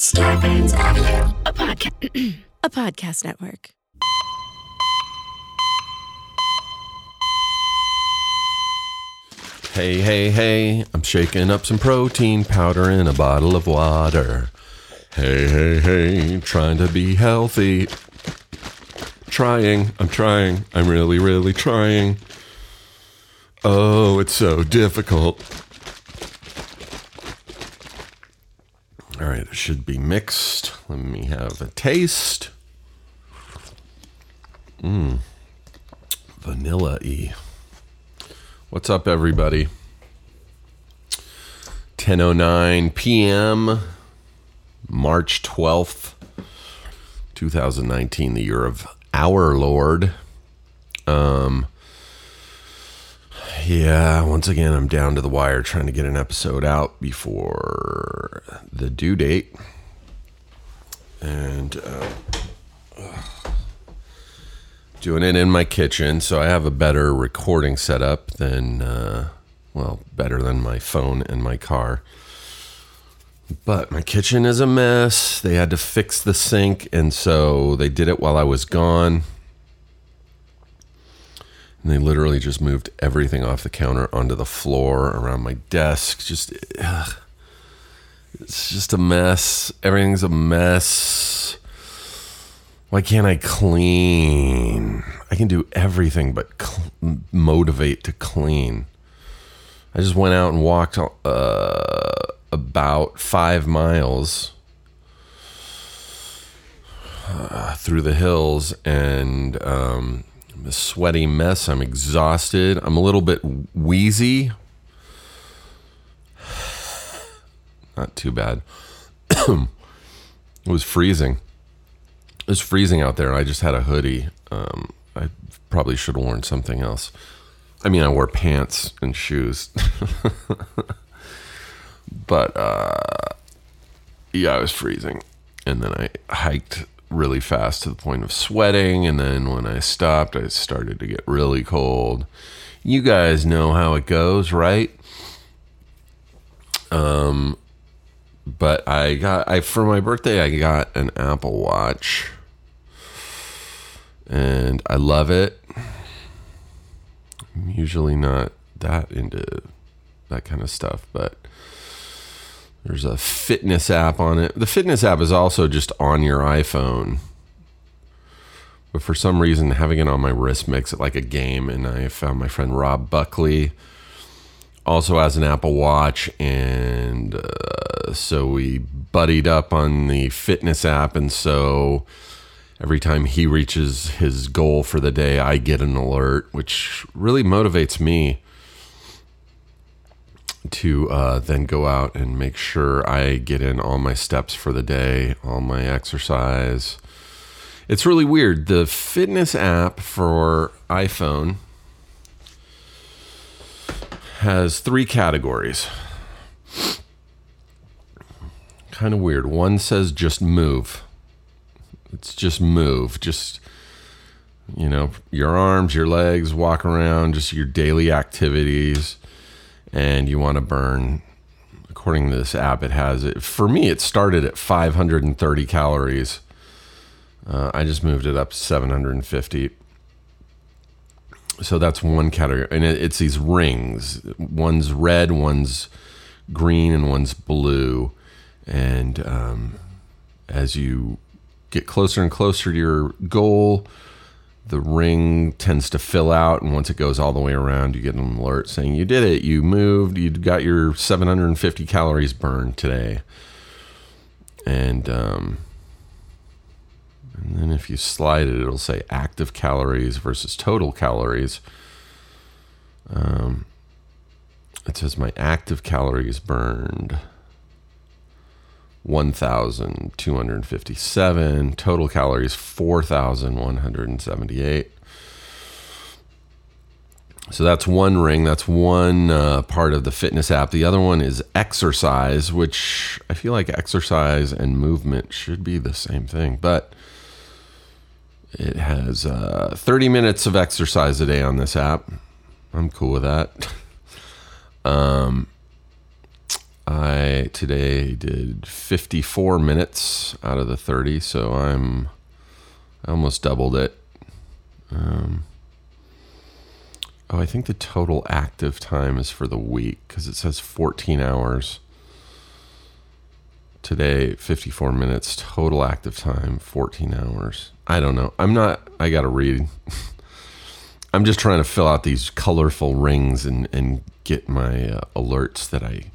Starburns Audio, a podcast, a podcast network. Hey, hey, hey, I'm shaking up some protein powder in a bottle of water. Hey, hey, hey, trying to be healthy. Trying, I'm trying, I'm really, really trying. Oh, it's so difficult. All right, it should be mixed. Let me have a taste. Mmm, vanilla y. What's up, everybody? 10:09 p.m. March 12th, 2019, the year of our Lord. Um yeah, once again I'm down to the wire trying to get an episode out before the due date. And uh doing it in my kitchen, so I have a better recording setup than, uh, well, better than my phone and my car. But my kitchen is a mess. They had to fix the sink, and so they did it while I was gone. And they literally just moved everything off the counter onto the floor around my desk. Just, ugh. it's just a mess. Everything's a mess. Why can't I clean? I can do everything but cl- motivate to clean. I just went out and walked uh, about five miles uh, through the hills and um, a sweaty mess. I'm exhausted. I'm a little bit wheezy. Not too bad. it was freezing it was freezing out there. I just had a hoodie. Um, I probably should have worn something else. I mean, I wore pants and shoes. but uh, yeah, I was freezing. And then I hiked really fast to the point of sweating. And then when I stopped, I started to get really cold. You guys know how it goes, right? Um, but I got I for my birthday I got an Apple Watch. And I love it. I'm usually not that into that kind of stuff, but there's a fitness app on it. The fitness app is also just on your iPhone. But for some reason, having it on my wrist makes it like a game. And I found my friend Rob Buckley also has an Apple Watch. And uh, so we buddied up on the fitness app. And so every time he reaches his goal for the day, I get an alert, which really motivates me to uh, then go out and make sure I get in all my steps for the day, all my exercise. It's really weird. The fitness app for iPhone has three categories. Kind of weird. One says just move. It's just move. Just you know, your arms, your legs, walk around, just your daily activities and you want to burn according to this app it has it for me it started at 530 calories. Uh, i just moved it up to 750 so that's one category and it, it's these rings. One's red one's green and one's blue. And um, as you get closer and closer to your goal the ring tends to fill out and once it goes all the way around you get an alert saying you did it. You moved. You got your 750 calories burned today. And um, and then if you slide it it'll say active calories versus total calories. Um, it says my active calories burned 1,257. Total calories 4,178. So that's one ring. That's one uh, part of the fitness app. The other one is exercise, which I feel like exercise and movement should be the same thing, but it has uh, 30 minutes of exercise a day on this app. I'm cool with that. um, I today did 54 minutes out of the 30, so I'm I almost doubled it. Um, oh, I think the total active time is for the week because it says 14 hours. Today, 54 minutes, total active time, 14 hours. I don't know. I'm not, I got to read. I'm just trying to fill out these colorful rings and, and get my uh, alerts that I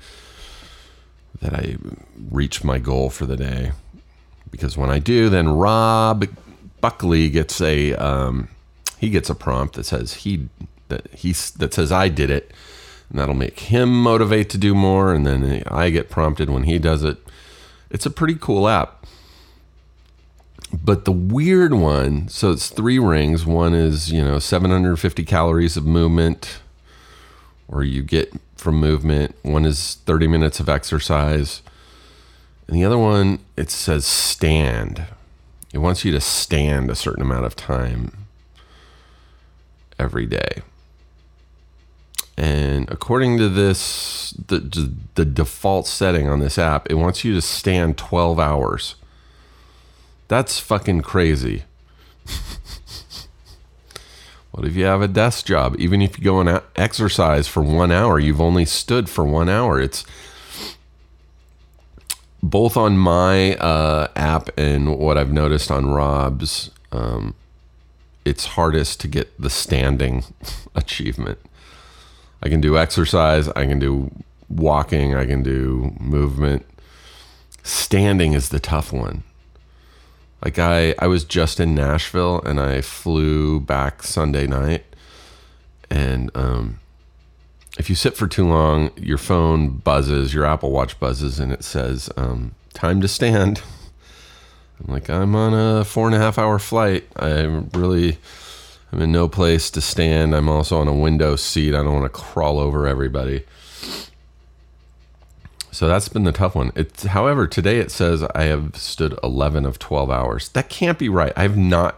that I reach my goal for the day. Because when I do, then Rob Buckley gets a um, he gets a prompt that says he that he that says I did it, and that'll make him motivate to do more. And then I get prompted when he does it. It's a pretty cool app. But the weird one, so it's three rings. One is you know 750 calories of movement, or you get from movement. One is 30 minutes of exercise. And the other one, it says stand. It wants you to stand a certain amount of time every day. And according to this, the, the default setting on this app, it wants you to stand 12 hours. That's fucking crazy. what if you have a desk job? Even if you go and exercise for one hour, you've only stood for one hour. It's both on my uh, app and what I've noticed on Rob's. Um, it's hardest to get the standing achievement. I can do exercise, I can do walking, I can do movement. Standing is the tough one. Like I I was just in Nashville and I flew back Sunday night and um if you sit for too long, your phone buzzes, your Apple Watch buzzes, and it says, um, time to stand. I'm like, I'm on a four and a half hour flight. I'm really, I'm in no place to stand. I'm also on a window seat. I don't want to crawl over everybody. So that's been the tough one. It's, however, today it says I have stood 11 of 12 hours. That can't be right. I have not,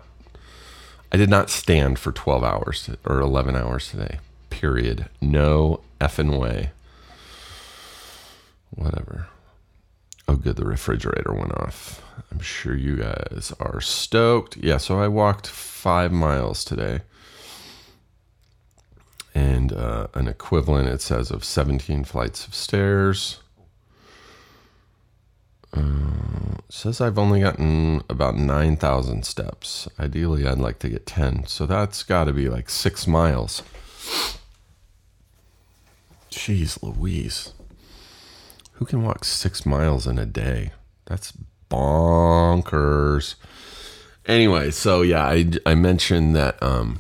I did not stand for 12 hours or 11 hours today. Period. No effing way. Whatever. Oh, good. The refrigerator went off. I'm sure you guys are stoked. Yeah, so I walked five miles today. And uh, an equivalent, it says, of 17 flights of stairs. Uh, says I've only gotten about 9,000 steps. Ideally, I'd like to get 10. So that's got to be like six miles. Jeez Louise. Who can walk six miles in a day? That's bonkers. Anyway, so yeah, I, I mentioned that. Um,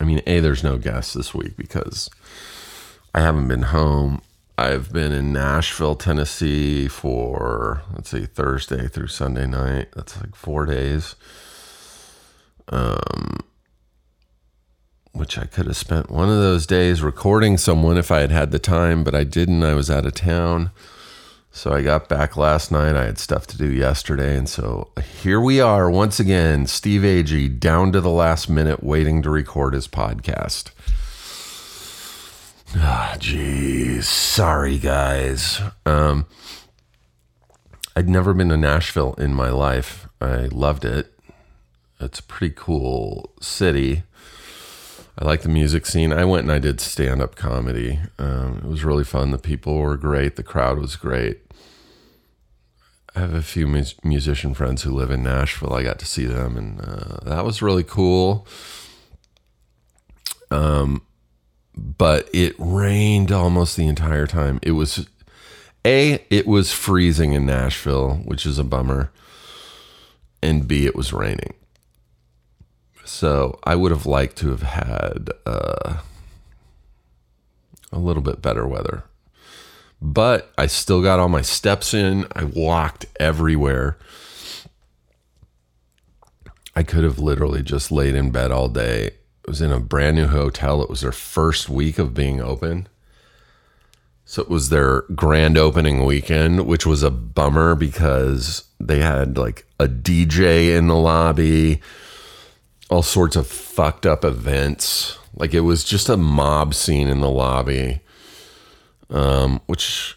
I mean, A, there's no guests this week because I haven't been home. I've been in Nashville, Tennessee for, let's see, Thursday through Sunday night. That's like four days. Um, which I could have spent one of those days recording someone if I had had the time, but I didn't. I was out of town. So I got back last night. I had stuff to do yesterday. And so here we are once again, Steve Agee down to the last minute waiting to record his podcast. Ah, jeez. Sorry, guys. Um, I'd never been to Nashville in my life. I loved it. It's a pretty cool city. I like the music scene. I went and I did stand up comedy. Um, it was really fun. The people were great. The crowd was great. I have a few mus- musician friends who live in Nashville. I got to see them, and uh, that was really cool. Um, but it rained almost the entire time. It was a it was freezing in Nashville, which is a bummer, and b it was raining. So I would have liked to have had uh, a little bit better weather. But I still got all my steps in. I walked everywhere. I could have literally just laid in bed all day. I was in a brand new hotel. It was their first week of being open. So it was their grand opening weekend, which was a bummer because they had like a DJ in the lobby all sorts of fucked up events. Like it was just a mob scene in the lobby. um, which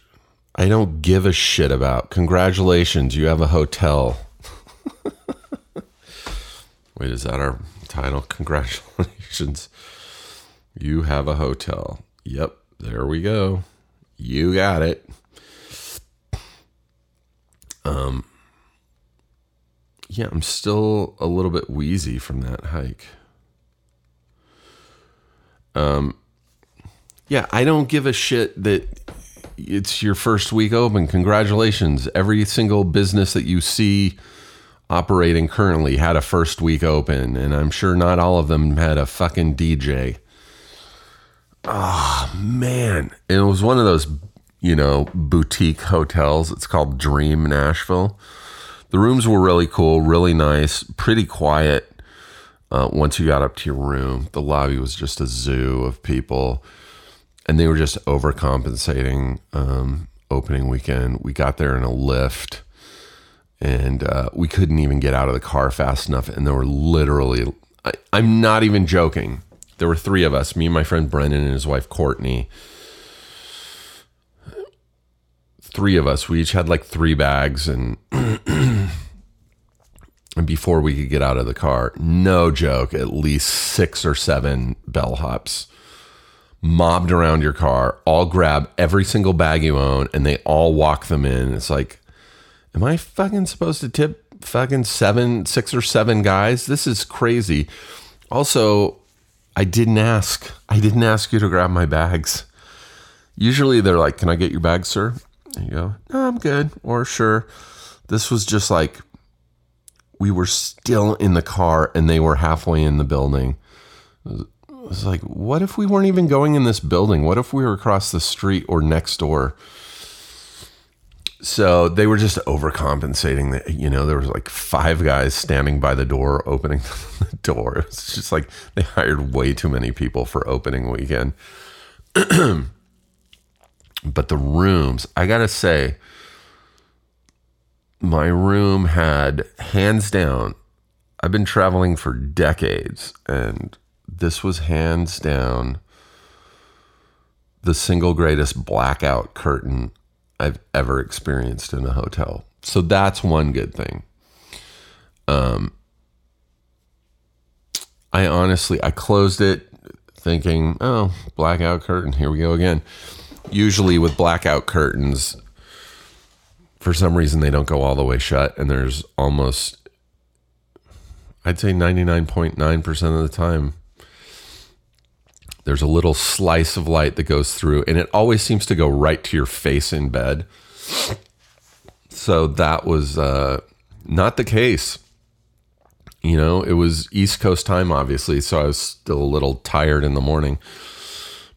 I don't give a shit about. Congratulations, you have a hotel. Wait, is that our title? Congratulations, you have a hotel. Yep, there we go. You got it. Um, yeah, I'm still a little bit wheezy from that hike. Um, yeah, I don't give a shit that it's your first week open. Congratulations. Every single business that you see operating currently had a first week open, and I'm sure not all of them had a fucking DJ. Oh, man. And it was one of those, you know, boutique hotels. It's called Dream Nashville. The rooms were really cool, really nice, pretty quiet. Uh, once you got up to your room, the lobby was just a zoo of people and they were just overcompensating um, opening weekend. We got there in a lift, and uh, we couldn't even get out of the car fast enough. And there were literally, I, I'm not even joking. There were three of us, me and my friend Brendan and his wife Courtney. Three of us. We each had like three bags, and and before we could get out of the car, no joke, at least six or seven bellhops mobbed around your car, all grab every single bag you own, and they all walk them in. It's like, am I fucking supposed to tip fucking seven, six or seven guys? This is crazy. Also, I didn't ask. I didn't ask you to grab my bags. Usually they're like, Can I get your bag, sir? And you go, No, I'm good. Or sure. This was just like we were still in the car and they were halfway in the building It was like, what if we weren't even going in this building? What if we were across the street or next door? So they were just overcompensating. You know, there was like five guys standing by the door opening the door. It was just like they hired way too many people for opening weekend. but the rooms, I gotta say, my room had hands down. I've been traveling for decades and this was hands down the single greatest blackout curtain I've ever experienced in a hotel. So that's one good thing. Um, I honestly I closed it thinking, oh, blackout curtain, here we go again. Usually with blackout curtains, for some reason they don't go all the way shut, and there's almost I'd say 99.9% of the time there's a little slice of light that goes through, and it always seems to go right to your face in bed. So that was uh, not the case. You know, it was East Coast time, obviously, so I was still a little tired in the morning.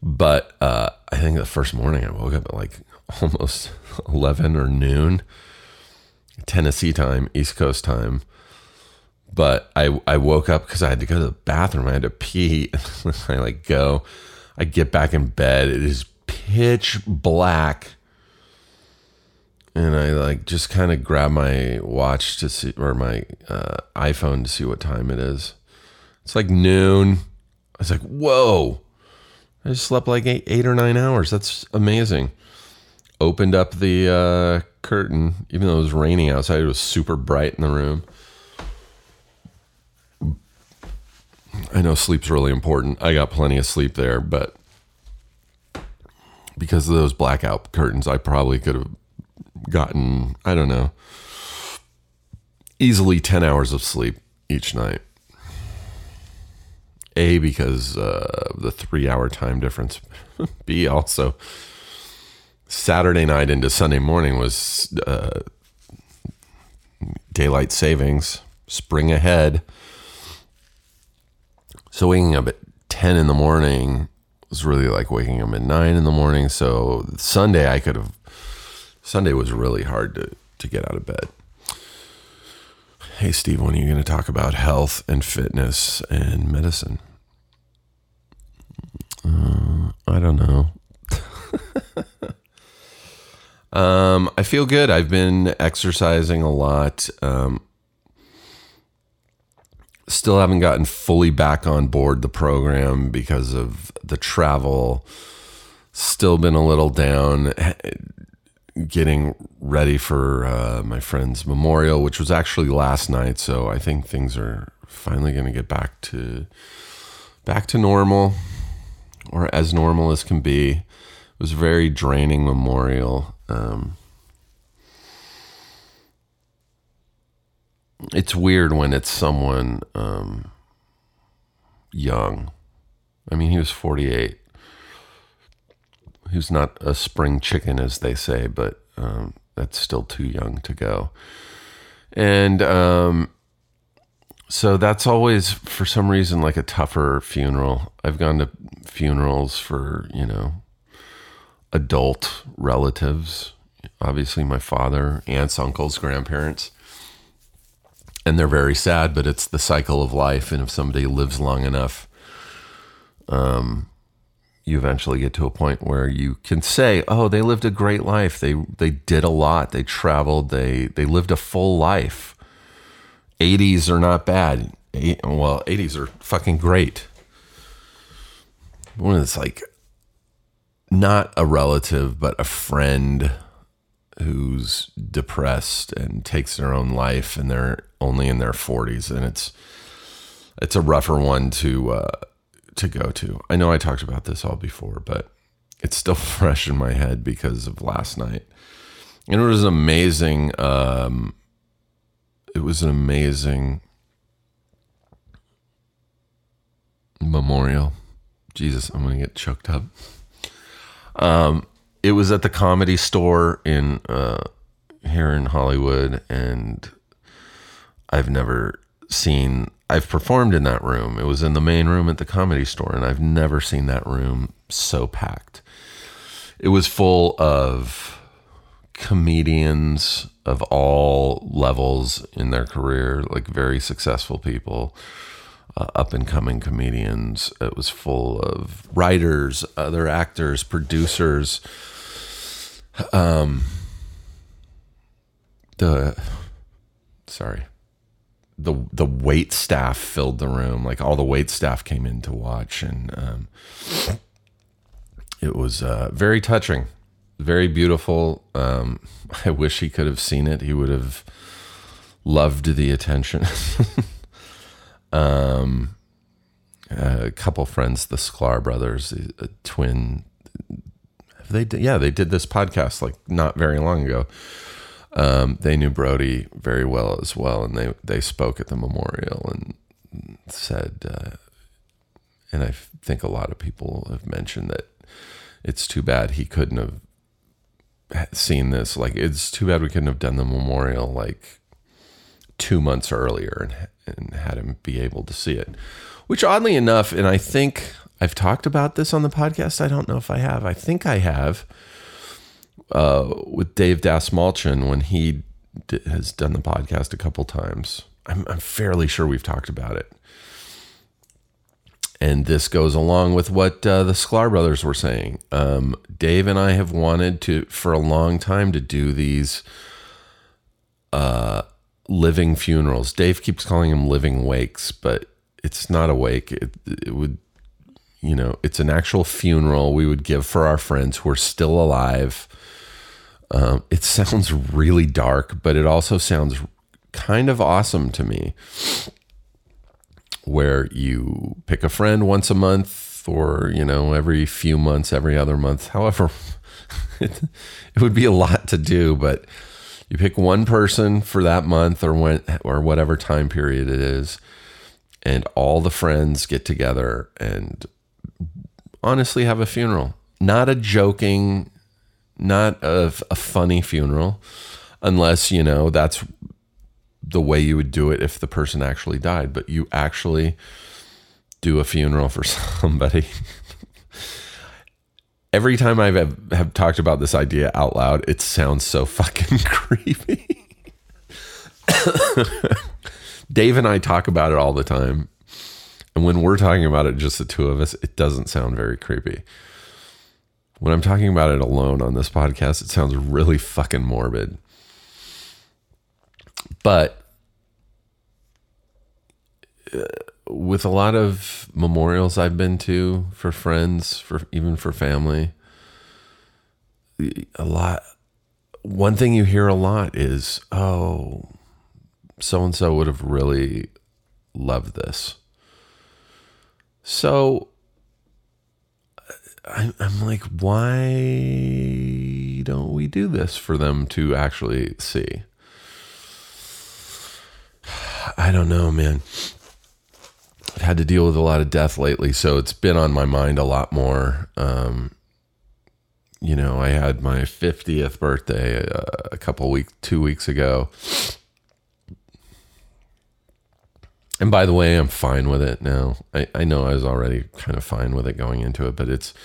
But uh, I think the first morning I woke up at like almost 11 or noon, Tennessee time, East Coast time but I I woke up because I had to go to the bathroom. I had to pee. I like go. I get back in bed. It is pitch black. And I like just kind of grab my watch to see or my uh, iPhone to see what time it is. It's like noon. I was like, whoa. I just slept like eight, eight or nine hours. That's amazing. Opened up the uh, curtain, even though it was raining outside, it was super bright in the room I know sleep's really important. I got plenty of sleep there, but because of those blackout curtains, I probably could have gotten, I don't know, easily 10 hours of sleep each night. A, because uh, the three hour time difference. B, also, Saturday night into Sunday morning was uh, daylight savings, spring ahead. So waking up at 10 in the morning was really like waking up at 9 in the morning. So Sunday, I could have, Sunday was really hard to, to get out of bed. Hey, Steve, when are you going to talk about health and fitness and medicine? Uh, I don't know. um, I feel good. I've been exercising a lot. Um, still haven't gotten fully back on board the program because of the travel, Still been a little down, getting ready for uh, my friend's memorial, which was actually last night. So I think things are finally going to get back to back to normal, or as normal as can be. It was a very draining memorial. Um, it's weird when it's someone um, young. I mean, he was 48. He's not a spring chicken, as they say, but um, that's still too young to go. And um, so that's always, for some reason, like a tougher funeral. I've gone to funerals for, you know, adult relatives, obviously my father, aunts, uncles, grandparents and they're very sad, but it's the cycle of life. And if somebody lives long enough, um, you eventually get to a point where you can say, "Oh, they lived a great life. They they did a lot. They traveled. They they lived a full life." 80s are not bad. Well, 80s are fucking great. One is like not a relative, but a friend who's depressed and takes their own life and they're only in their 40s and it's it's a rougher one to uh, to go to. I know I talked about this all before, but it's still fresh in my head because of last night. And it was amazing um, it was an amazing memorial. Jesus, I'm going to get choked up. Um, it was at the comedy store in uh, here in Hollywood, and I've never seen. I've performed in that room. It was in the main room at the comedy store, and I've never seen that room so packed. It was full of comedians of all levels in their career, like very successful people uh, up and coming comedians. It was full of writers, other actors, producers. Um, the sorry, the the wait staff filled the room. Like all the wait staff came in to watch, and um, it was uh, very touching, very beautiful. Um, I wish he could have seen it. He would have loved the attention. um, a couple friends, the Sklar brothers, a twin. They yeah, they did this podcast like not very long ago. Um, they knew Brody very well as well, and they they spoke at the memorial and said, uh, and I think a lot of people have mentioned that it's too bad he couldn't have seen this. Like, it's too bad we couldn't have done the memorial like two months earlier and had him be able to see it. Which, oddly enough, and I think I've talked about this on the podcast. I don't know if I have. I think I have uh, with Dave Dastmalchian when he d- has done the podcast a couple times. I'm, I'm fairly sure we've talked about it. And this goes along with what uh, the Sklar brothers were saying. Um, Dave and I have wanted to, for a long time, to do these uh, living funerals. Dave keeps calling them living wakes, but it's not a wake. It, it would, you know, it's an actual funeral we would give for our friends who are still alive. Um, it sounds really dark, but it also sounds kind of awesome to me. Where you pick a friend once a month, or you know, every few months, every other month. However, it, it would be a lot to do, but you pick one person for that month or when or whatever time period it is, and all the friends get together and honestly have a funeral. Not a joking, not a, a funny funeral, unless you know that's the way you would do it if the person actually died. But you actually do a funeral for somebody. Every time I have, have talked about this idea out loud, it sounds so fucking creepy. Dave and I talk about it all the time. And when we're talking about it, just the two of us, it doesn't sound very creepy. When I'm talking about it alone on this podcast, it sounds really fucking morbid. But uh, with a lot of memorials I've been to for friends, for even for family, a lot. One thing you hear a lot is, "Oh, so and so would have really loved this." So I, I'm like, why don't we do this for them to actually see? I don't know, man. I've had to deal with a lot of death lately, so it's been on my mind a lot more. Um, you know, I had my 50th birthday uh, a couple weeks, two weeks ago. And by the way, I'm fine with it now. I, I know I was already kind of fine with it going into it, but it's,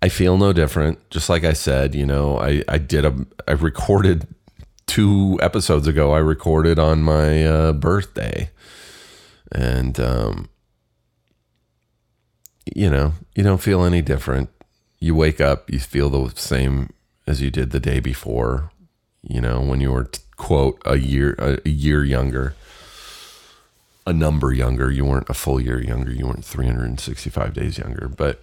I feel no different. Just like I said, you know, I, I did a, I recorded two episodes ago, I recorded on my uh, birthday. And, um, you know, you don't feel any different. You wake up, you feel the same as you did the day before, you know, when you were, quote, a year, a, year younger a number younger. You weren't a full year younger. You weren't 365 days younger. But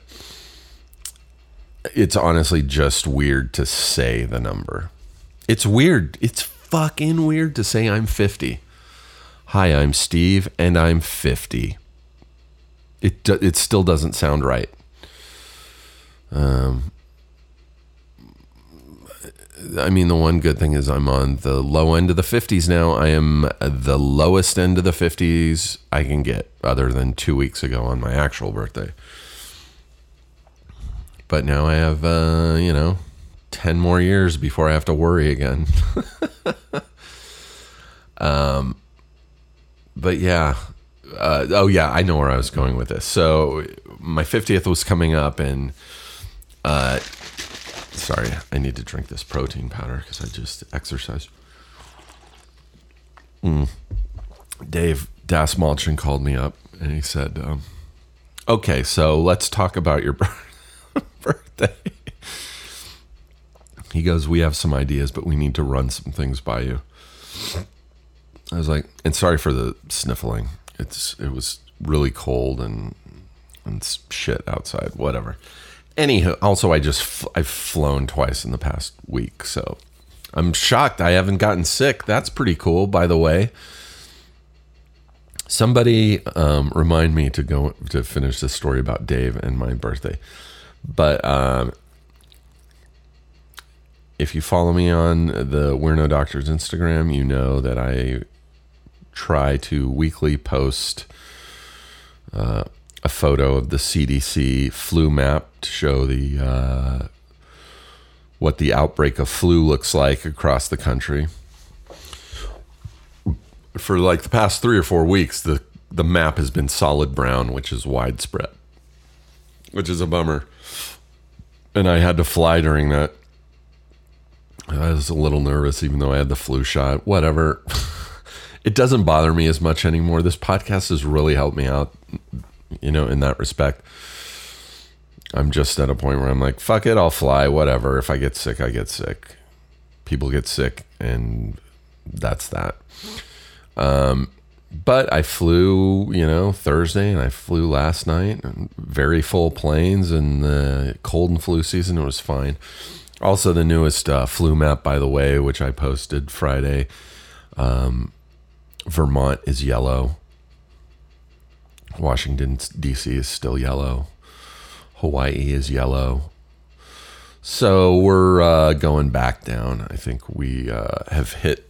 it's honestly just weird to say the number. It's weird. It's fucking weird to say I'm 50. Hi, I'm Steve, and I'm 50. It it still doesn't sound right. Um, I mean, the one good thing is I'm on the low end of the 50s now. I am the lowest end of the 50s I can get, other than two weeks ago on my actual birthday. But now I have, uh, you know, 10 more years before I have to worry again. um, but yeah. Uh, oh, yeah, I know where I was going with this. So my 50th was coming up, and uh, Sorry, I need to drink this protein powder because I just exercised. Mm. Dave Dastmalchian called me up and he said, um, "Okay, so let's talk about your birthday." he goes, "We have some ideas, but we need to run some things by you." I was like, "And sorry for the sniffling. It's it was really cold and and shit outside. Whatever." Anywho, also I just I've flown twice in the past week, so I'm shocked I haven't gotten sick. That's pretty cool, by the way. Somebody um, remind me to go to finish the story about Dave and my birthday, but um, if you follow me on the We're No Doctors Instagram, you know that I try to weekly post. Uh, a photo of the CDC flu map to show the uh, what the outbreak of flu looks like across the country. For like the past three or four weeks, the the map has been solid brown, which is widespread, which is a bummer. And I had to fly during that. I was a little nervous, even though I had the flu shot. Whatever. it doesn't bother me as much anymore. This podcast has really helped me out you know, in that respect. I'm just at a point where I'm like, fuck it, I'll fly, whatever. If I get sick, I get sick. People get sick, and that's that. Um, but I flew, you know, Thursday and I flew last night. Very full planes and the cold and flu season. It was fine. Also, the newest uh, flu map, by the way, which I posted Friday. Um, Vermont is yellow. Washington, D.C. is still yellow. Hawaii is yellow. So we're uh, going back down. I think we uh, have hit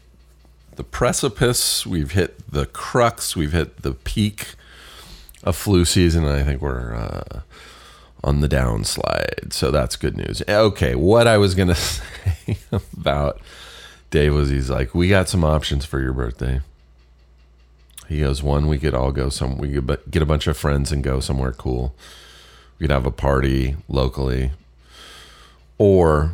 the precipice. We've hit the crux. We've hit the peak of flu season. I think we're uh, on the downslide. So that's good news. Okay, what I was going to say about Dave was he's like, we got some options for your birthday. He goes, one, we could all go some, we could get a bunch of friends and go somewhere cool. We could have a party locally. Or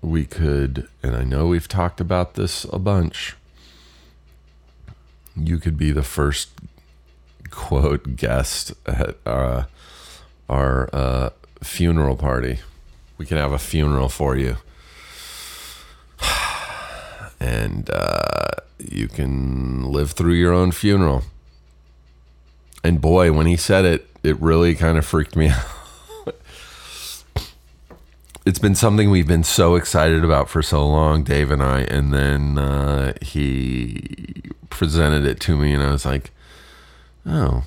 we could, and I know we've talked about this a bunch, you could be the first quote guest at uh, our uh, funeral party. We can have a funeral for you and uh, you can live through your own funeral. And boy, when he said it, it really kind of freaked me out. It's been something we've been so excited about for so long, Dave and I. And then uh, he presented it to me, and I was like, oh,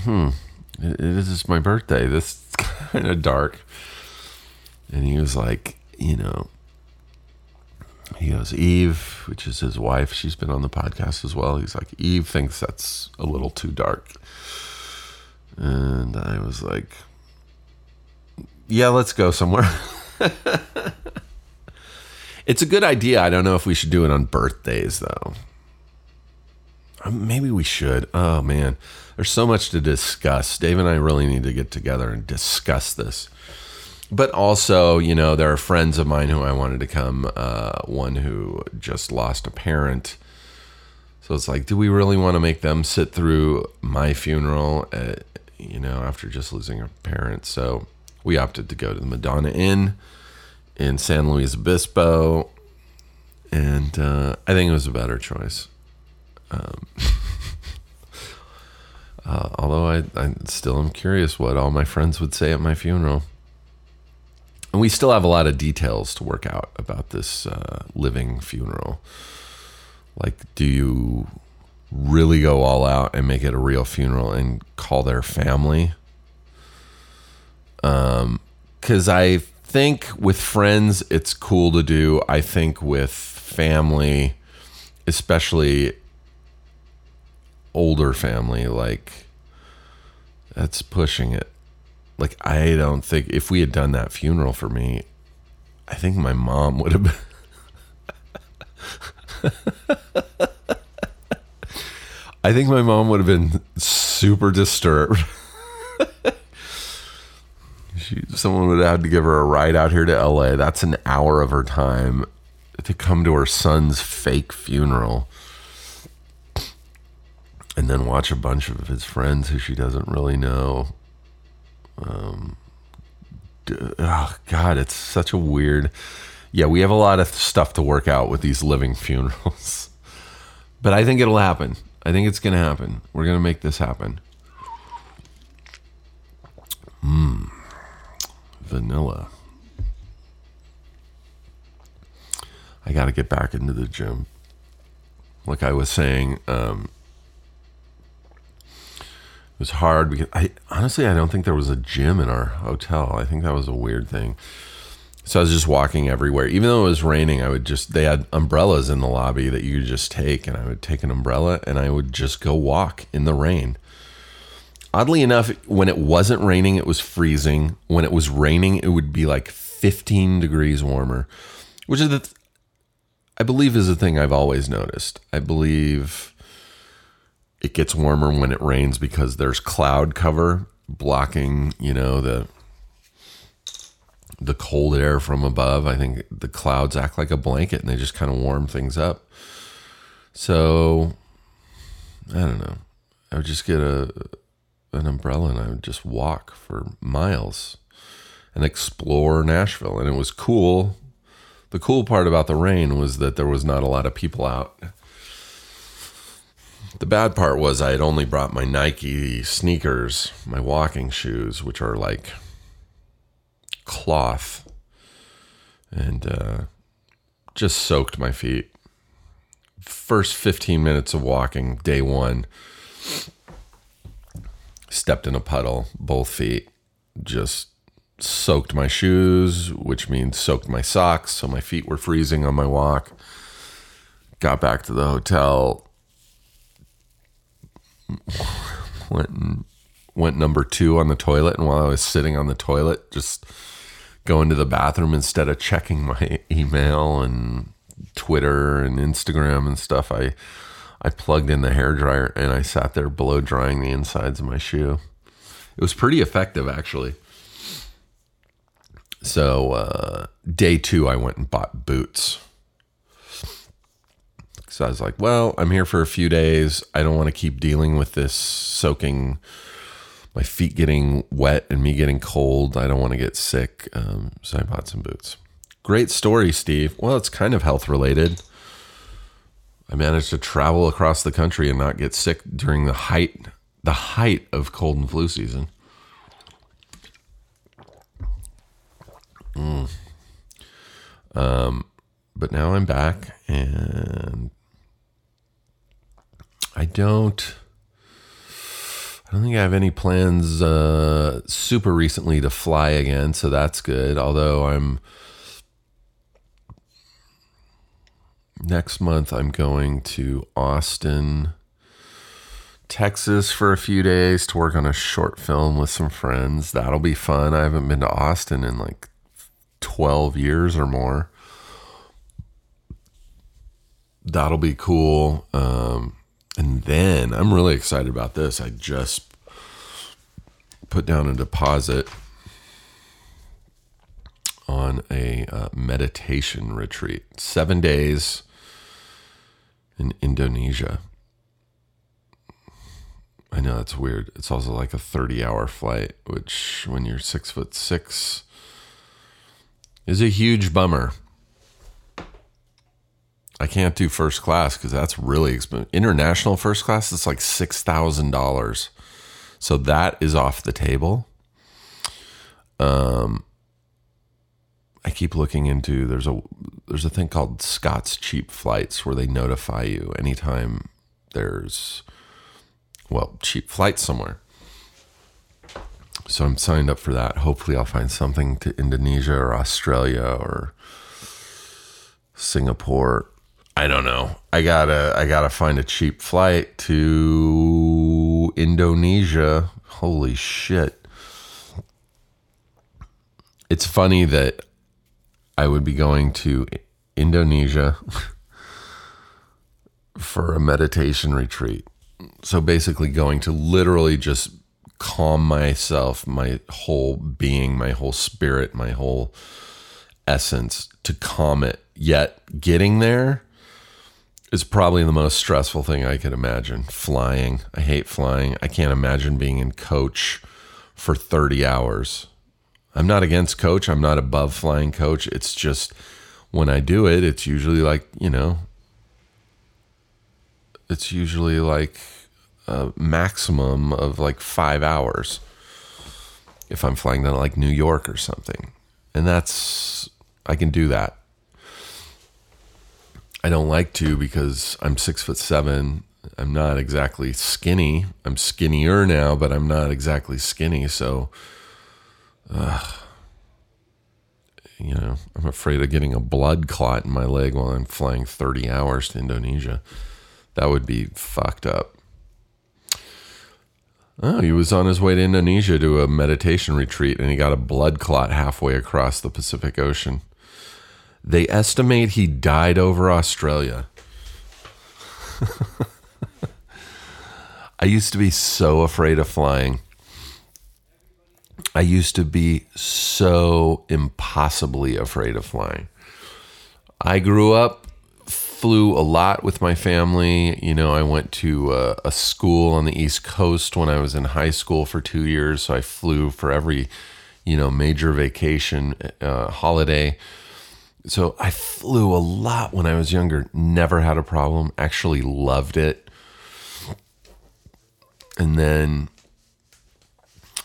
hmm, it is my birthday. This is kind of dark. And he was like, you know, he goes, Eve, which is his wife, she's been on the podcast as well. He's like, Eve thinks that's a little too dark. And I was like, yeah, let's go somewhere. it's a good idea. I don't know if we should do it on birthdays, though. Um, Maybe we should. Oh, man. There's so much to discuss. Dave and I really need to get together and discuss this. But also, you know, there are friends of mine who I wanted to come. Uh, one who just lost a parent. So it's like, do we really want to make them sit through my funeral, uh, you know, after just losing a parent? So we opted to go to the Madonna Inn in San Luis Obispo. And uh, I think it was a better choice. Um, uh, although I, I still am curious what all my friends would say at my funeral. And we still have a lot of details to work out about this uh, living funeral. Like, do you really go all out and make it a real funeral and call their family? Because I think with friends, it's cool to do. I think with family, especially older family, like, that's pushing it like I don't think if we had done that funeral for me, I think my mom would have been I think my mom would have been super disturbed. she, someone would have had to give her a ride out here to LA. That's an hour of her time to come to her son's fake funeral and then watch a bunch of his friends who she doesn't really know oh god it's such a weird yeah we have a lot of stuff to work out with these living funerals. But i think it'll happen. I think it's gonna happen. We're gonna make this happen. Mmm vanilla. I gotta get back into the gym. Like i was saying um it was hard because I honestly I don't think there was a gym in our hotel. I think that was a weird thing. So I was just walking everywhere. Even though it was raining, I would just they had umbrellas in the lobby that you could just take and I would take an umbrella and I would just go walk in the rain. Oddly enough, when it wasn't raining, it was freezing. When it was raining, it would be like 15 degrees warmer, which is the th- I believe is a thing I've always noticed. I believe it gets warmer when it rains because there's cloud cover blocking, you know, the the cold air from above. I think the clouds act like a blanket and they just kind of warm things up. So I don't know. I would just get a an umbrella and I would just walk for miles and explore Nashville. And it was cool. The cool part about the rain was that there was not a lot of people out the bad part was I had only brought my Nike sneakers, my walking shoes, which are like cloth, and uh, just soaked my feet. First 15 minutes of walking, day one, stepped in a puddle, both feet, just soaked my shoes, which means soaked my socks. So my feet were freezing on my walk. Got back to the hotel, went and went number two on the toilet and while i was sitting on the toilet just going to the bathroom instead of checking my email and twitter and instagram and stuff i i plugged in the hair dryer and i sat there blow drying the insides of my shoe. It was pretty effective actually. So uh, day two i went and bought boots so I was like, well, I'm here for a few days. I don't want to keep dealing with this soaking, my feet getting wet and me getting cold. I don't want to get sick. Um, so I bought some boots. Great story, Steve. Well, it's kind of health related. I managed to travel across the country and not get sick during the height the height of cold and flu season. Um, but now I'm back and I don't I don't think I have any plans uh, super recently to fly again, so that's good. Although I'm next month I'm going to Austin, Texas for a few days to work on a short film with some friends. That'll be fun. I haven't been to Austin in like 12 years or more that'll be cool. Um, and then I'm really excited about this. I just put down a deposit on a uh, meditation retreat, seven days in Indonesia. I know that's weird. It's also like a 30 hour flight, which when you're six foot six is a huge bummer. I can't do first class because that's really expensive. International first class, it's like six thousand dollars. So that is off the table. Um, I keep looking into there's a there's a thing called Scott's Cheap Flights where they notify you anytime there's well cheap flights somewhere. So I'm signed up for that. Hopefully, I'll find something to Indonesia or Australia or Singapore. I don't know. I gotta I gotta find a cheap flight to Indonesia. Holy shit. It's funny that I would be going to Indonesia for a meditation retreat. So basically going to literally just calm myself, my whole being, my whole spirit, my whole essence to calm it. Yet getting there is probably the most stressful thing I could imagine. Flying. I hate flying. I can't imagine being in coach for 30 hours. I'm not against coach. I'm not above flying coach. It's just when I do it, it's usually like, you know, it's usually like a maximum of like five hours if I'm flying to like New York or something. And that's, I can do that. I don't like to because I'm six foot seven. I'm not exactly skinny. I'm skinnier now, but I'm not exactly skinny. So, uh, you know, I'm afraid of getting a blood clot in my leg while I'm flying 30 hours to Indonesia. That would be fucked up. Oh, he was on his way to Indonesia to a meditation retreat and he got a blood clot halfway across the Pacific Ocean. They estimate he died over Australia. I used to be so afraid of flying. I used to be so impossibly afraid of flying. I grew up, flew a lot with my family. You know, I went to a, a, school on the East Coast when I was in high school for two years. So I flew for every, you know, major vacation, uh, holiday. So I flew a lot when I was younger, never had a problem, actually loved it. And then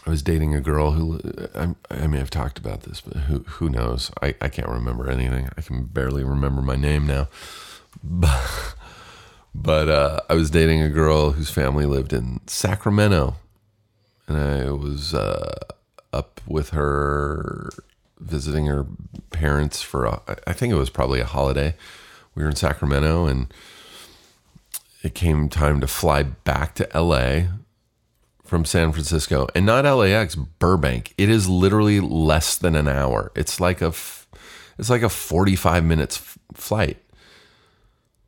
I was dating a girl who I, I may have talked about this, but who who knows? I, I can't remember anything. I can barely remember my name now. But, but uh, I was dating a girl whose family lived in Sacramento, and I was uh, up with her visiting her parents for a, I think it was probably a holiday. We were in Sacramento and it came time to fly back to LA from San Francisco and not LAX Burbank. It is literally less than an hour. It's like a it's like a 45 minutes flight.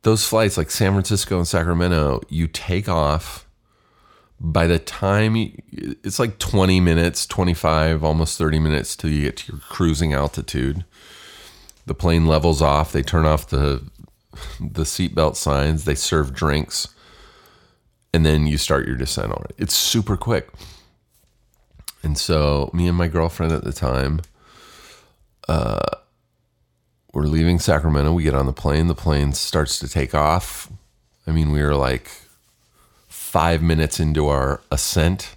Those flights like San Francisco and Sacramento, you take off by the time you, it's like 20 minutes, 25, almost 30 minutes till you get to your cruising altitude. The plane levels off, they turn off the the seatbelt signs, they serve drinks, and then you start your descent on it. It's super quick. And so me and my girlfriend at the time uh we're leaving Sacramento. We get on the plane. The plane starts to take off. I mean, we were like five minutes into our ascent,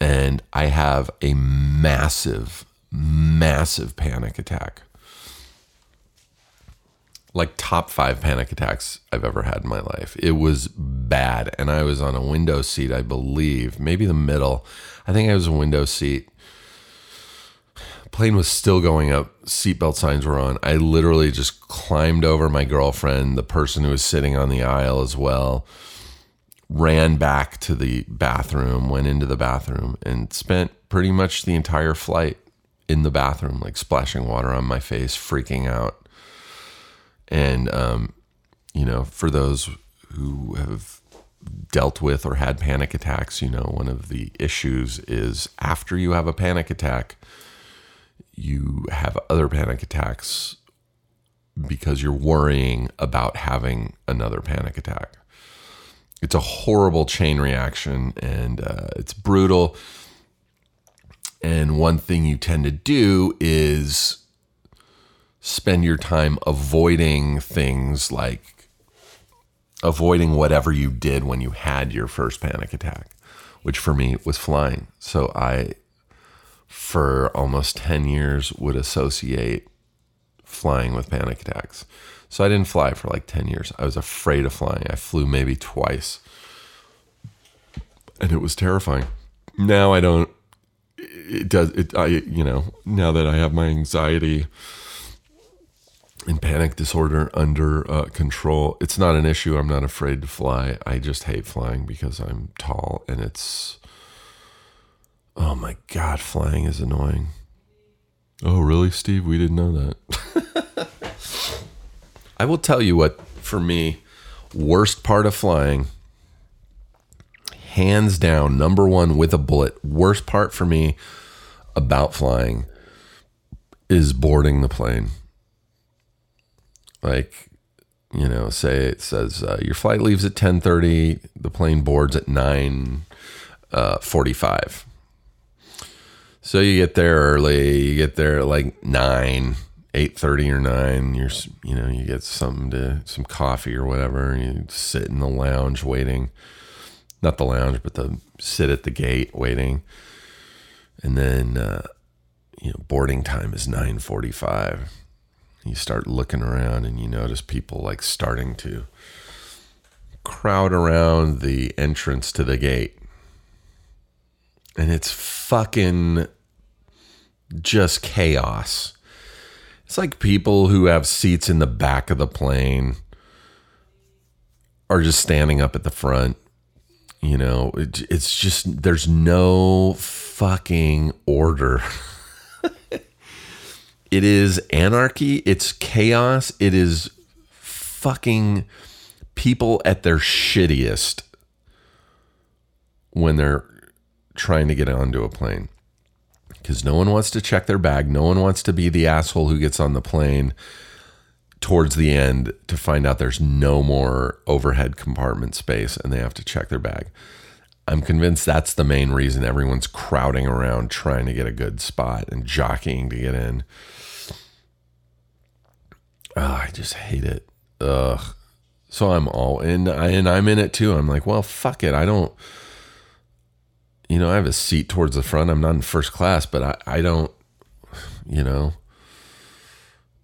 and I have a massive, massive panic attack. Like top five panic attacks I've ever had in my life. It was bad. And I was on a window seat, I believe, maybe the middle. I think I was a window seat. Plane was still going up, seatbelt signs were on. I literally just climbed over my girlfriend, the person who was sitting on the aisle as well ran back to the bathroom, went into the bathroom, and spent pretty much the entire flight in the bathroom, like splashing water on my face, freaking out. And, um, you know, for those who have dealt with or had panic attacks, you know, one of the issues is after you have a panic attack, you have other panic attacks because you're worrying about having another panic attack it's a horrible chain reaction and uh, it's brutal. And one thing you tend to do is spend your time avoiding things like avoiding whatever you did when you had your first panic attack, which for me was flying. So I, for almost 10 years, would associate flying with panic attacks. So I didn't fly for like 10 years. I was afraid of flying. I flew maybe twice. And it was terrifying. Now I don't it does it I you know, now that I have my anxiety and panic disorder under uh, control, it's not an issue. I'm not afraid to fly. I just hate flying because I'm tall and it's Oh my god, flying is annoying. Oh, really, Steve? We didn't know that. I will tell you what, for me, worst part of flying, hands down, number one with a bullet, worst part for me about flying is boarding the plane. Like, you know, say it says uh, your flight leaves at 10:30, the plane boards at 9 uh, 45. So you get there early, you get there at like 9 eight thirty or nine. You're you know you get something to some coffee or whatever. And you sit in the lounge waiting, not the lounge, but the sit at the gate waiting, and then uh, you know boarding time is nine forty five. You start looking around and you notice people like starting to crowd around the entrance to the gate. And it's fucking just chaos it's like people who have seats in the back of the plane are just standing up at the front. You know, it, it's just, there's no fucking order. it is anarchy. It's chaos. It is fucking people at their shittiest when they're trying to get onto a plane because no one wants to check their bag. No one wants to be the asshole who gets on the plane towards the end to find out there's no more overhead compartment space and they have to check their bag. I'm convinced that's the main reason everyone's crowding around trying to get a good spot and jockeying to get in. Oh, I just hate it. Ugh. So I'm all in, and I'm in it too. I'm like, well, fuck it. I don't you know, I have a seat towards the front. I'm not in first class, but I, I don't, you know,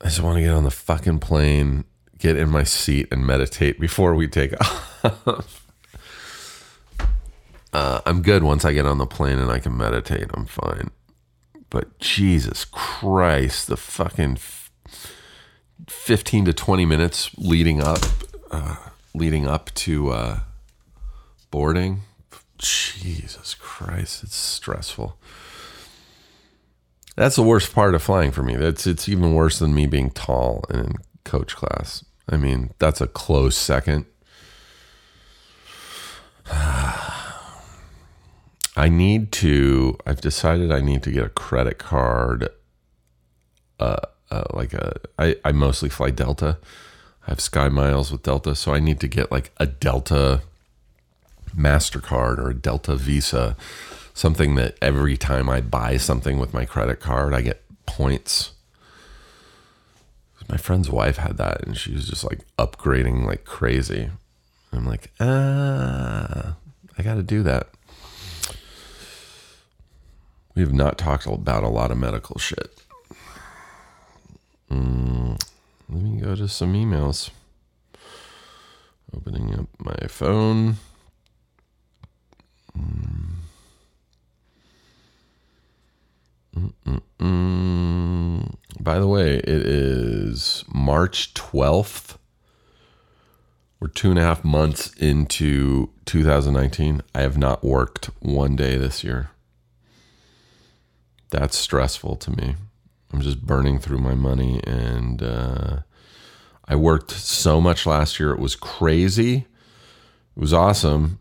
I just want to get on the fucking plane, get in my seat, and meditate before we take off. uh, I'm good once I get on the plane and I can meditate. I'm fine. But Jesus Christ, the fucking 15 to 20 minutes leading up, uh, leading up to uh, boarding Jesus Christ, it's stressful. That's the worst part of flying for me. That's it's even worse than me being tall in coach class. I mean, that's a close second. I need to. I've decided I need to get a credit card. Uh, uh, like a. I I mostly fly Delta. I have Sky Miles with Delta, so I need to get like a Delta MasterCard or a Delta Visa, something that every time I buy something with my credit card, I get points. My friend's wife had that and she was just like upgrading like crazy. I'm like, ah, I got to do that. We have not talked about a lot of medical shit. Mm, let me go to some emails. Opening up my phone. By the way, it is March 12th. We're two and a half months into 2019. I have not worked one day this year. That's stressful to me. I'm just burning through my money. And uh, I worked so much last year. It was crazy. It was awesome.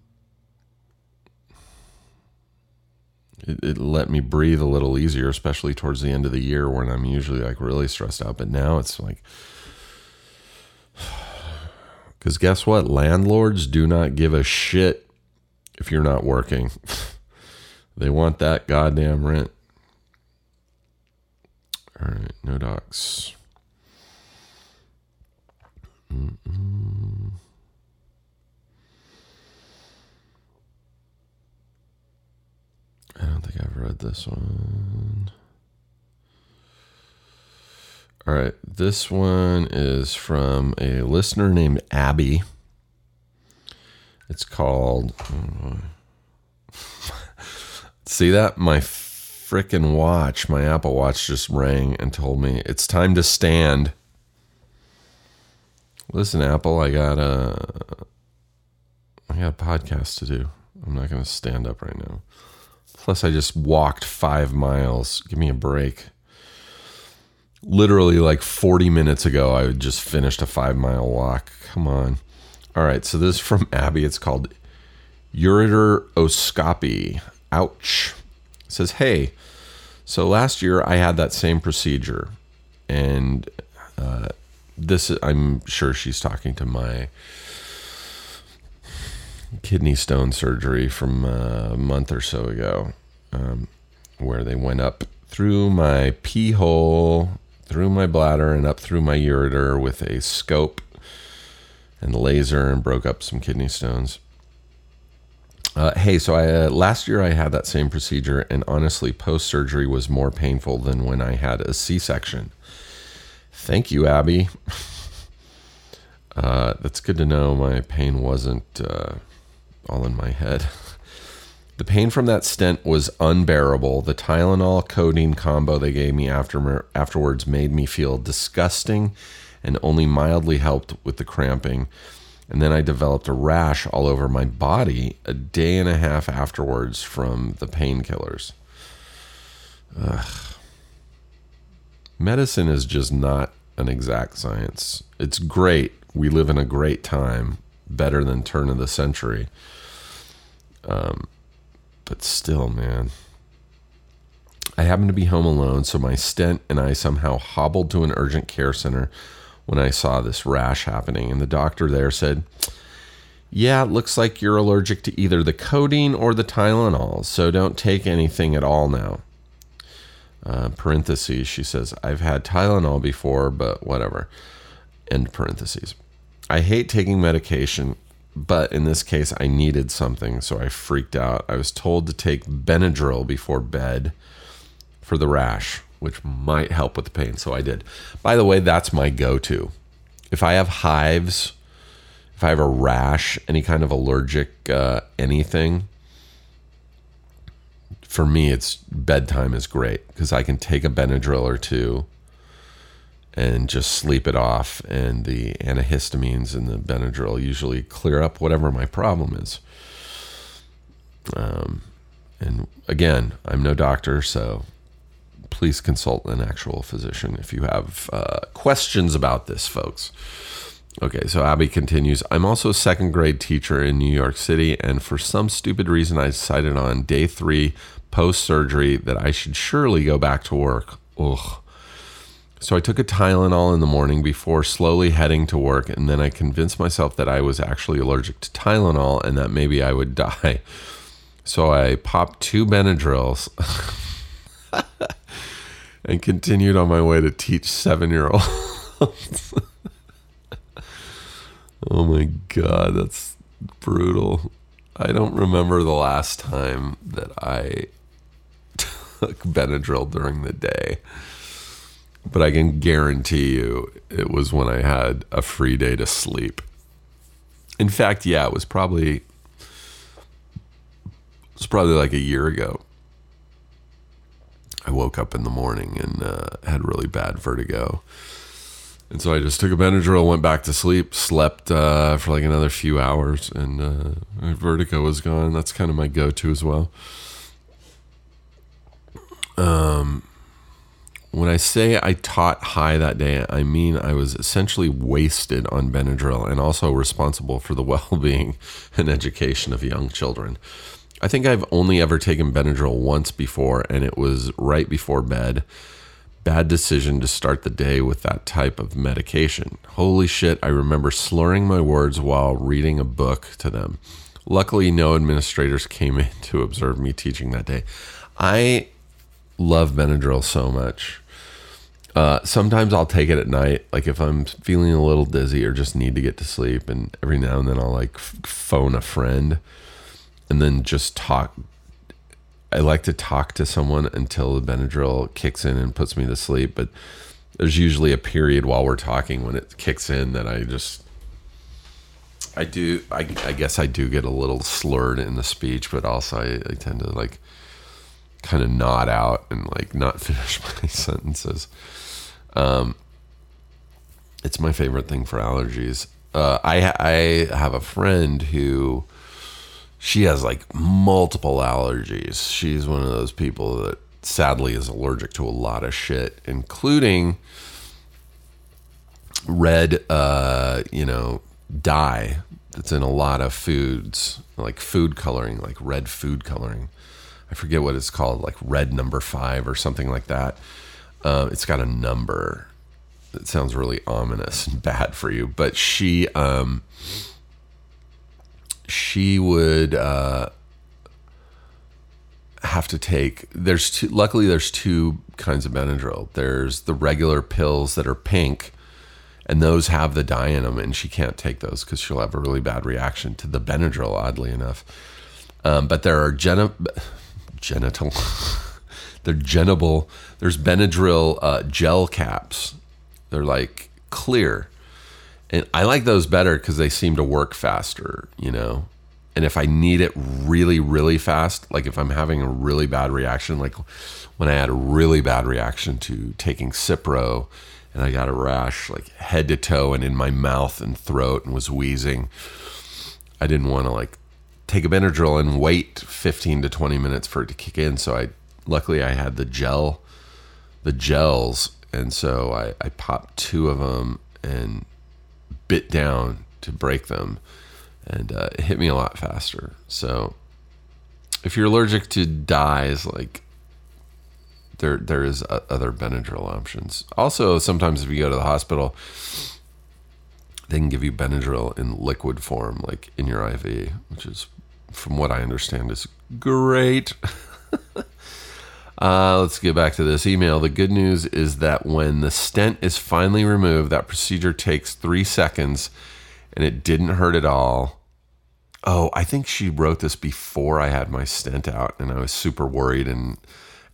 It, it let me breathe a little easier, especially towards the end of the year when I'm usually like really stressed out. But now it's like, because guess what? Landlords do not give a shit if you're not working. they want that goddamn rent. All right, no docs. Mm-mm. I don't think I've read this one. All right, this one is from a listener named Abby. It's called. See that? My freaking watch, my Apple Watch just rang and told me it's time to stand. Listen, Apple, I got a I got a podcast to do. I'm not going to stand up right now. Plus, I just walked five miles. Give me a break. Literally, like 40 minutes ago, I just finished a five mile walk. Come on. All right, so this is from Abby. It's called ureteroscopy. Ouch. It says, hey, so last year I had that same procedure, and uh, this I'm sure she's talking to my kidney stone surgery from a month or so ago, um, where they went up through my pee hole, through my bladder, and up through my ureter with a scope and laser and broke up some kidney stones. Uh, hey, so I uh, last year I had that same procedure, and honestly, post surgery was more painful than when I had a C section. Thank you, Abby. uh, that's good to know. My pain wasn't uh, all in my head. The pain from that stent was unbearable. The Tylenol codeine combo they gave me after afterwards made me feel disgusting, and only mildly helped with the cramping and then I developed a rash all over my body a day and a half afterwards from the painkillers. Medicine is just not an exact science. It's great. We live in a great time, better than turn of the century. Um, but still, man. I happened to be home alone, so my stent and I somehow hobbled to an urgent care center when I saw this rash happening. And the doctor there said, Yeah, it looks like you're allergic to either the codeine or the Tylenol, so don't take anything at all now. Uh, parentheses, she says, I've had Tylenol before, but whatever. End parentheses. I hate taking medication, but in this case, I needed something, so I freaked out. I was told to take Benadryl before bed for the rash which might help with the pain. So I did. By the way, that's my go to. If I have hives, if I have a rash, any kind of allergic uh, anything, for me, it's bedtime is great because I can take a Benadryl or two and just sleep it off. And the antihistamines and the Benadryl usually clear up whatever my problem is. Um, and again, I'm no doctor, so please consult an actual physician if you have uh, questions about this, folks. Okay, so Abby continues I'm also a second grade teacher in New York City, and for some stupid reason, I decided on day three post surgery that I should surely go back to work. Ugh. So I took a Tylenol in the morning before slowly heading to work, and then I convinced myself that I was actually allergic to Tylenol and that maybe I would die. So I popped two Benadryls. and continued on my way to teach seven year olds. oh my God, that's brutal. I don't remember the last time that I took Benadryl during the day. But I can guarantee you it was when I had a free day to sleep. In fact, yeah, it was probably it was probably like a year ago. I woke up in the morning and uh, had really bad vertigo. And so I just took a Benadryl, went back to sleep, slept uh, for like another few hours, and uh, my vertigo was gone. That's kind of my go to as well. Um, when I say I taught high that day, I mean I was essentially wasted on Benadryl and also responsible for the well being and education of young children. I think I've only ever taken Benadryl once before, and it was right before bed. Bad decision to start the day with that type of medication. Holy shit, I remember slurring my words while reading a book to them. Luckily, no administrators came in to observe me teaching that day. I love Benadryl so much. Uh, sometimes I'll take it at night, like if I'm feeling a little dizzy or just need to get to sleep, and every now and then I'll like phone a friend and then just talk. I like to talk to someone until the Benadryl kicks in and puts me to sleep, but there's usually a period while we're talking when it kicks in that I just I do I, I guess I do get a little slurred in the speech, but also I, I tend to like kind of nod out and like not finish my sentences. Um, it's my favorite thing for allergies. Uh, I I have a friend who she has like multiple allergies. She's one of those people that sadly is allergic to a lot of shit, including red, uh, you know, dye that's in a lot of foods, like food coloring, like red food coloring. I forget what it's called, like red number five or something like that. Uh, it's got a number. It sounds really ominous and bad for you, but she, um, she would uh, have to take. There's two. Luckily, there's two kinds of Benadryl. There's the regular pills that are pink, and those have the dye in them, and she can't take those because she'll have a really bad reaction to the Benadryl. Oddly enough, um, but there are geni- genital. they're genable. There's Benadryl uh, gel caps. They're like clear and I like those better because they seem to work faster, you know. And if I need it really, really fast, like if I'm having a really bad reaction, like when I had a really bad reaction to taking Cipro and I got a rash like head to toe and in my mouth and throat and was wheezing, I didn't want to like take a Benadryl and wait 15 to 20 minutes for it to kick in. So I, luckily, I had the gel, the gels. And so I, I popped two of them and bit down to break them, and uh, it hit me a lot faster. So, if you're allergic to dyes, like there there is other Benadryl options. Also, sometimes if you go to the hospital, they can give you Benadryl in liquid form, like in your IV, which is, from what I understand, is great. Uh, let's get back to this email. The good news is that when the stent is finally removed, that procedure takes three seconds and it didn't hurt at all. Oh, I think she wrote this before I had my stent out, and I was super worried and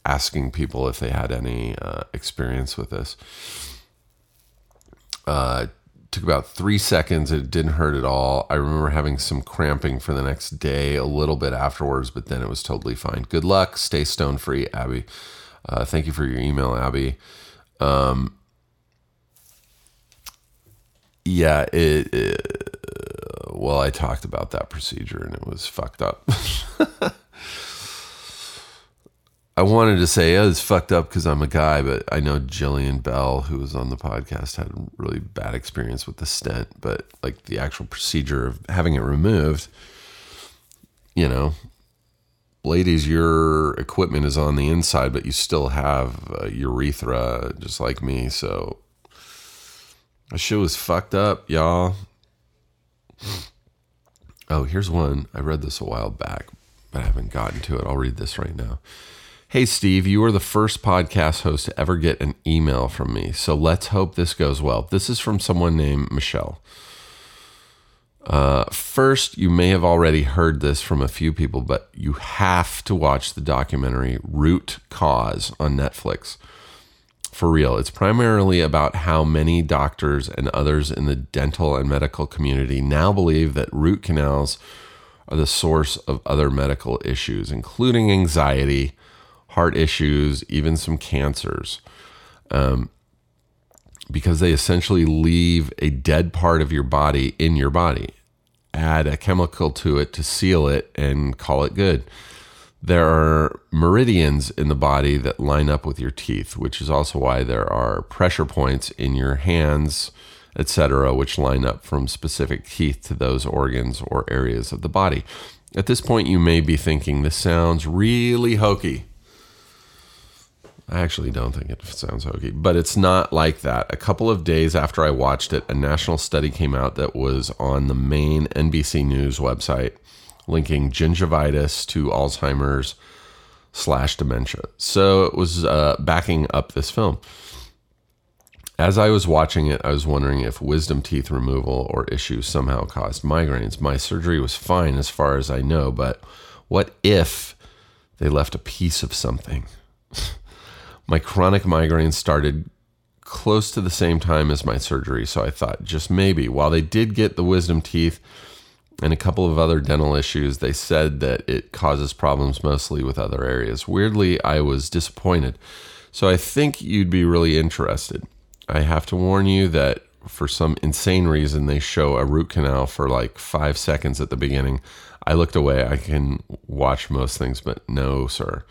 asking people if they had any uh, experience with this. Uh, took about three seconds. It didn't hurt at all. I remember having some cramping for the next day, a little bit afterwards, but then it was totally fine. Good luck. Stay stone free, Abby. Uh, thank you for your email, Abby. Um, yeah, it, it, well, I talked about that procedure and it was fucked up. I wanted to say oh, it's fucked up because I'm a guy, but I know Jillian Bell, who was on the podcast, had a really bad experience with the stent. But like the actual procedure of having it removed, you know, ladies, your equipment is on the inside, but you still have a urethra, just like me. So that shit was fucked up, y'all. Oh, here's one. I read this a while back, but I haven't gotten to it. I'll read this right now. Hey, Steve, you are the first podcast host to ever get an email from me. So let's hope this goes well. This is from someone named Michelle. Uh, first, you may have already heard this from a few people, but you have to watch the documentary Root Cause on Netflix. For real, it's primarily about how many doctors and others in the dental and medical community now believe that root canals are the source of other medical issues, including anxiety, heart issues, even some cancers. Um, because they essentially leave a dead part of your body in your body, add a chemical to it to seal it, and call it good. There are meridians in the body that line up with your teeth, which is also why there are pressure points in your hands, etc., which line up from specific teeth to those organs or areas of the body. At this point, you may be thinking, this sounds really hokey. I actually don't think it sounds hokey, but it's not like that. A couple of days after I watched it, a national study came out that was on the main NBC News website linking gingivitis to Alzheimer's slash dementia. So it was uh, backing up this film. As I was watching it, I was wondering if wisdom teeth removal or issues somehow caused migraines. My surgery was fine as far as I know, but what if they left a piece of something? my chronic migraines started close to the same time as my surgery. So I thought just maybe while they did get the wisdom teeth and a couple of other dental issues, they said that it causes problems mostly with other areas. Weirdly, I was disappointed. So I think you'd be really interested. I have to warn you that for some insane reason, they show a root canal for like five seconds at the beginning. I looked away. I can watch most things, but no, sir.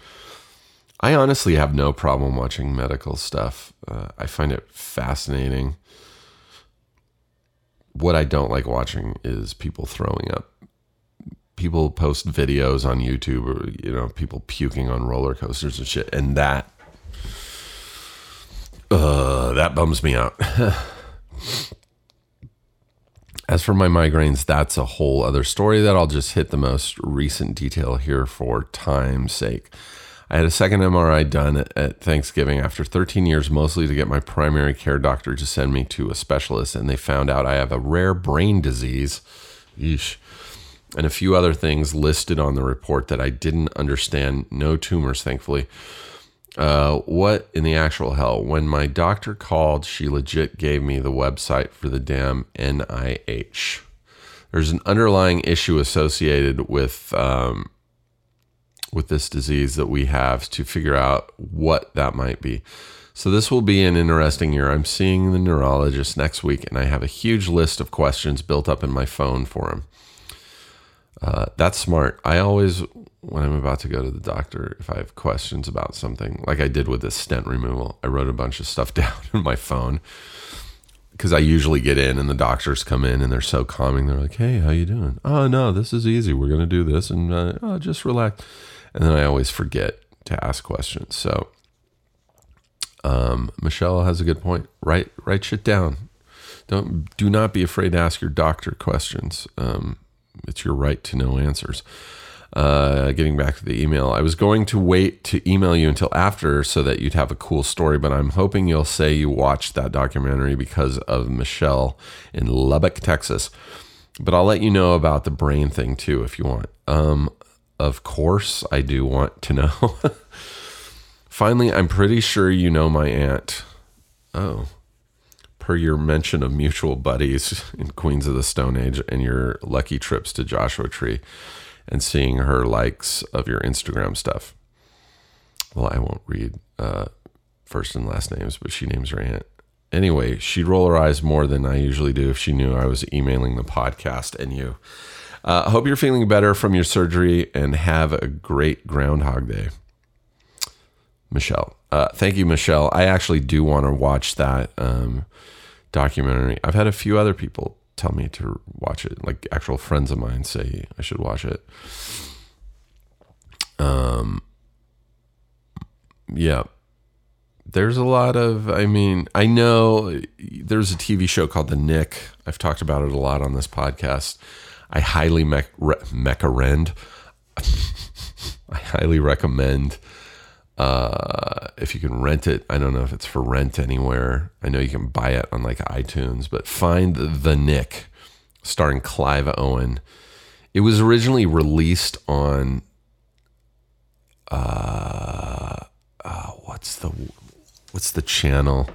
I honestly have no problem watching medical stuff. Uh, I find it fascinating. What I don't like watching is people throwing up. People post videos on YouTube or, you know, people puking on roller coasters and shit. And that, uh, that bums me out. As for my migraines, that's a whole other story that I'll just hit the most recent detail here for time's sake. I had a second MRI done at Thanksgiving after 13 years, mostly to get my primary care doctor to send me to a specialist, and they found out I have a rare brain disease. Yeesh. And a few other things listed on the report that I didn't understand. No tumors, thankfully. Uh, what in the actual hell? When my doctor called, she legit gave me the website for the damn NIH. There's an underlying issue associated with um, with this disease that we have to figure out what that might be. So, this will be an interesting year. I'm seeing the neurologist next week, and I have a huge list of questions built up in my phone for him. Uh, that's smart. I always, when I'm about to go to the doctor, if I have questions about something, like I did with this stent removal, I wrote a bunch of stuff down in my phone because I usually get in and the doctors come in and they're so calming. They're like, "Hey, how you doing? Oh no, this is easy. We're gonna do this and uh, oh, just relax." And then I always forget to ask questions. So um, Michelle has a good point. Write write shit down. Don't do not be afraid to ask your doctor questions. Um, it's your right to know answers. Uh, getting back to the email, I was going to wait to email you until after so that you'd have a cool story, but I'm hoping you'll say you watched that documentary because of Michelle in Lubbock, Texas. But I'll let you know about the brain thing too if you want. Um, of course, I do want to know. Finally, I'm pretty sure you know my aunt. Oh, per your mention of mutual buddies in Queens of the Stone Age and your lucky trips to Joshua Tree and seeing her likes of your Instagram stuff. Well, I won't read uh, first and last names, but she names her aunt. Anyway, she'd roll her eyes more than I usually do if she knew I was emailing the podcast and you. I uh, hope you're feeling better from your surgery and have a great Groundhog Day. Michelle. Uh, thank you, Michelle. I actually do want to watch that um, documentary. I've had a few other people tell me to watch it, like actual friends of mine say I should watch it. Um, yeah. There's a lot of, I mean, I know there's a TV show called The Knick. I've talked about it a lot on this podcast. I highly mech, re. I highly recommend uh, if you can rent it. I don't know if it's for rent anywhere. I know you can buy it on like iTunes, but find the, Knick starring Clive Owen. It was originally released on uh, uh what's the what's the channel?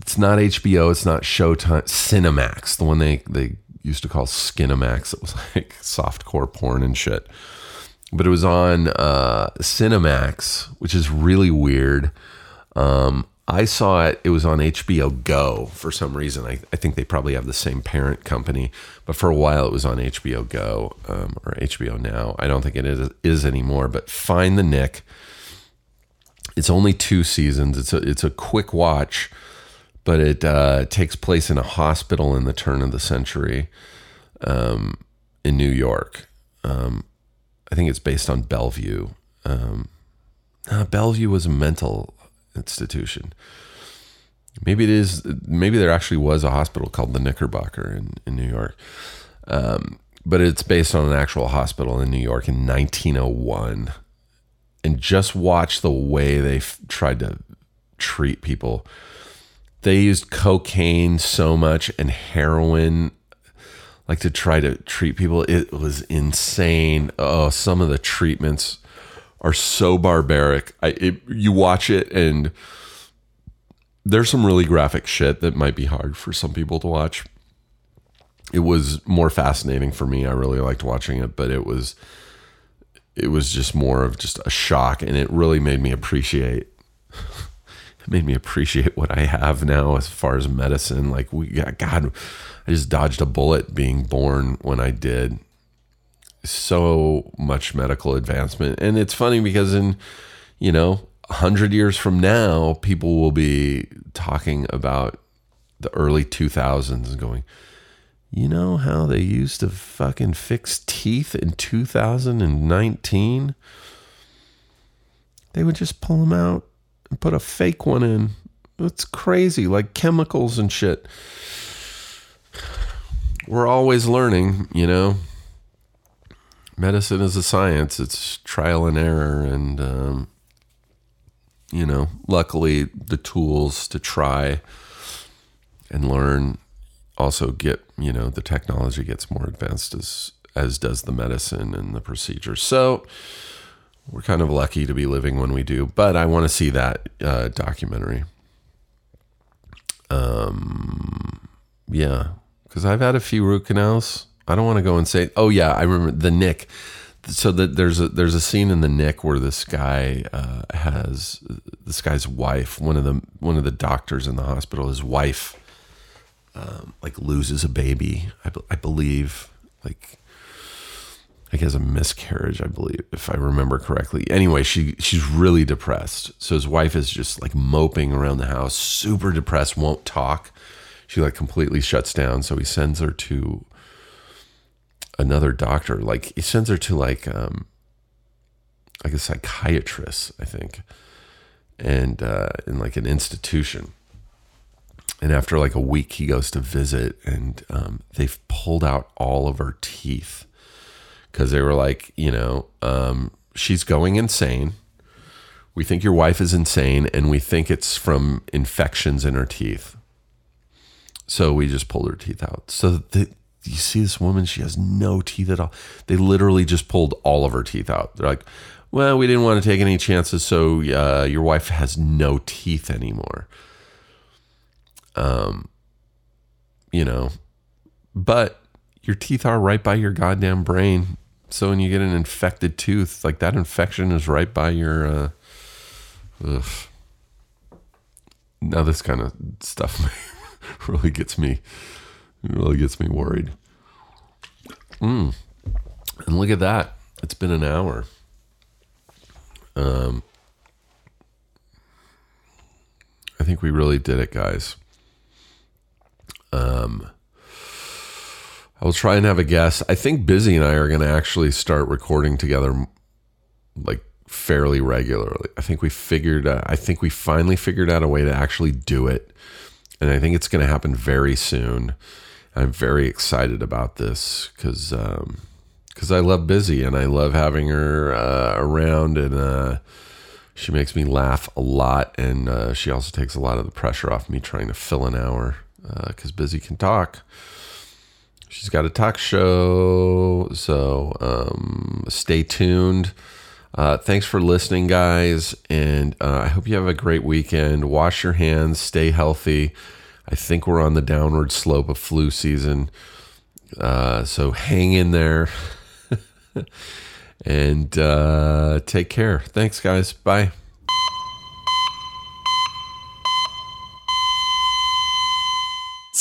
It's not HBO, it's not Showtime, Cinemax, the one they they used to call Skinemax. It was like softcore porn and shit. But it was on uh, Cinemax, which is really weird. Um, I saw it, it was on HBO Go for some reason. I, I think they probably have the same parent company, but for a while it was on HBO Go um, or HBO Now. I don't think it is, is anymore, but Find the Knick. It's only two seasons. It's a, it's a quick watch, but it uh, takes place in a hospital in the turn of the century um, in New York. Um, I think it's based on Bellevue. Um, uh, Bellevue was a mental institution. Maybe it is. Maybe there actually was a hospital called the Knickerbocker in, in New York, um, but it's based on an actual hospital in New York in 1901. And just watch the way they f- tried to treat people. They used cocaine so much and heroin, like to try to treat people. It was insane. Oh, some of the treatments are so barbaric. I it, you watch it and there's some really graphic shit that might be hard for some people to watch. It was more fascinating for me. I really liked watching it, but it was it was just more of just a shock and it really made me appreciate it made me appreciate what I have now as far as medicine. Like we got God, I just dodged a bullet being born when I did so much medical advancement. And it's funny because in, you know, 100 years from now, people will be talking about the early 2000s and going, you know how they used to fucking fix teeth in 2019? They would just pull them out and put a fake one in. It's crazy, like chemicals and shit. We're always learning, you know medicine is a science. It's trial and error, and um, you know, luckily the tools to try and learn also get you know the technology gets more advanced as as does the medicine and the procedures. So we're kind of lucky to be living when we do. But I want to see that uh, documentary. Um, yeah, because I've had a few root canals I don't want to go and say, oh yeah, I remember the Knick. So that there's a there's a scene in the Knick where this guy uh, has this guy's wife, one of the one of the doctors in the hospital, his wife, um, like loses a baby. I, I believe, like, I guess a miscarriage. I believe, if I remember correctly. Anyway, she she's really depressed. So his wife is just like moping around the house, super depressed, won't talk. She like completely shuts down. So he sends her to another doctor. Like he sends her to like um like a psychiatrist, I think, and uh, in like an institution. And after like a week, he goes to visit, and um, they've pulled out all of her teeth because they were like, you know, um, she's going insane. We think your wife is insane, and we think it's from infections in her teeth. So we just pulled her teeth out. So the, you see this woman? She has no teeth at all. They literally just pulled all of her teeth out. They're like, well, we didn't want to take any chances, so uh, your wife has no teeth anymore. Um, you know, but your teeth are right by your goddamn brain. So when you get an infected tooth, like that infection is right by your. Uh, ugh. Now this kind of stuff really gets me really gets me worried. Mm. And look at that. It's been an hour. Um, I think we really did it, guys. Um, I will try and have a guess. I think Busy and I are going to actually start recording together, like fairly regularly. I think we figured. Uh, I think we finally figured out a way to actually do it, and I think it's going to happen very soon. I'm very excited about this because um, I love Busy and I love having her uh, around and uh, she makes me laugh a lot and uh, she also takes a lot of the pressure off me trying to fill an hour because uh, Busy can talk. She's got a talk show, so um, stay tuned. Uh, thanks for listening, guys, and uh, I hope you have a great weekend. Wash your hands, stay healthy. I think we're on the downward slope of flu season, uh, so hang in there and uh, take care. Thanks, guys. Bye.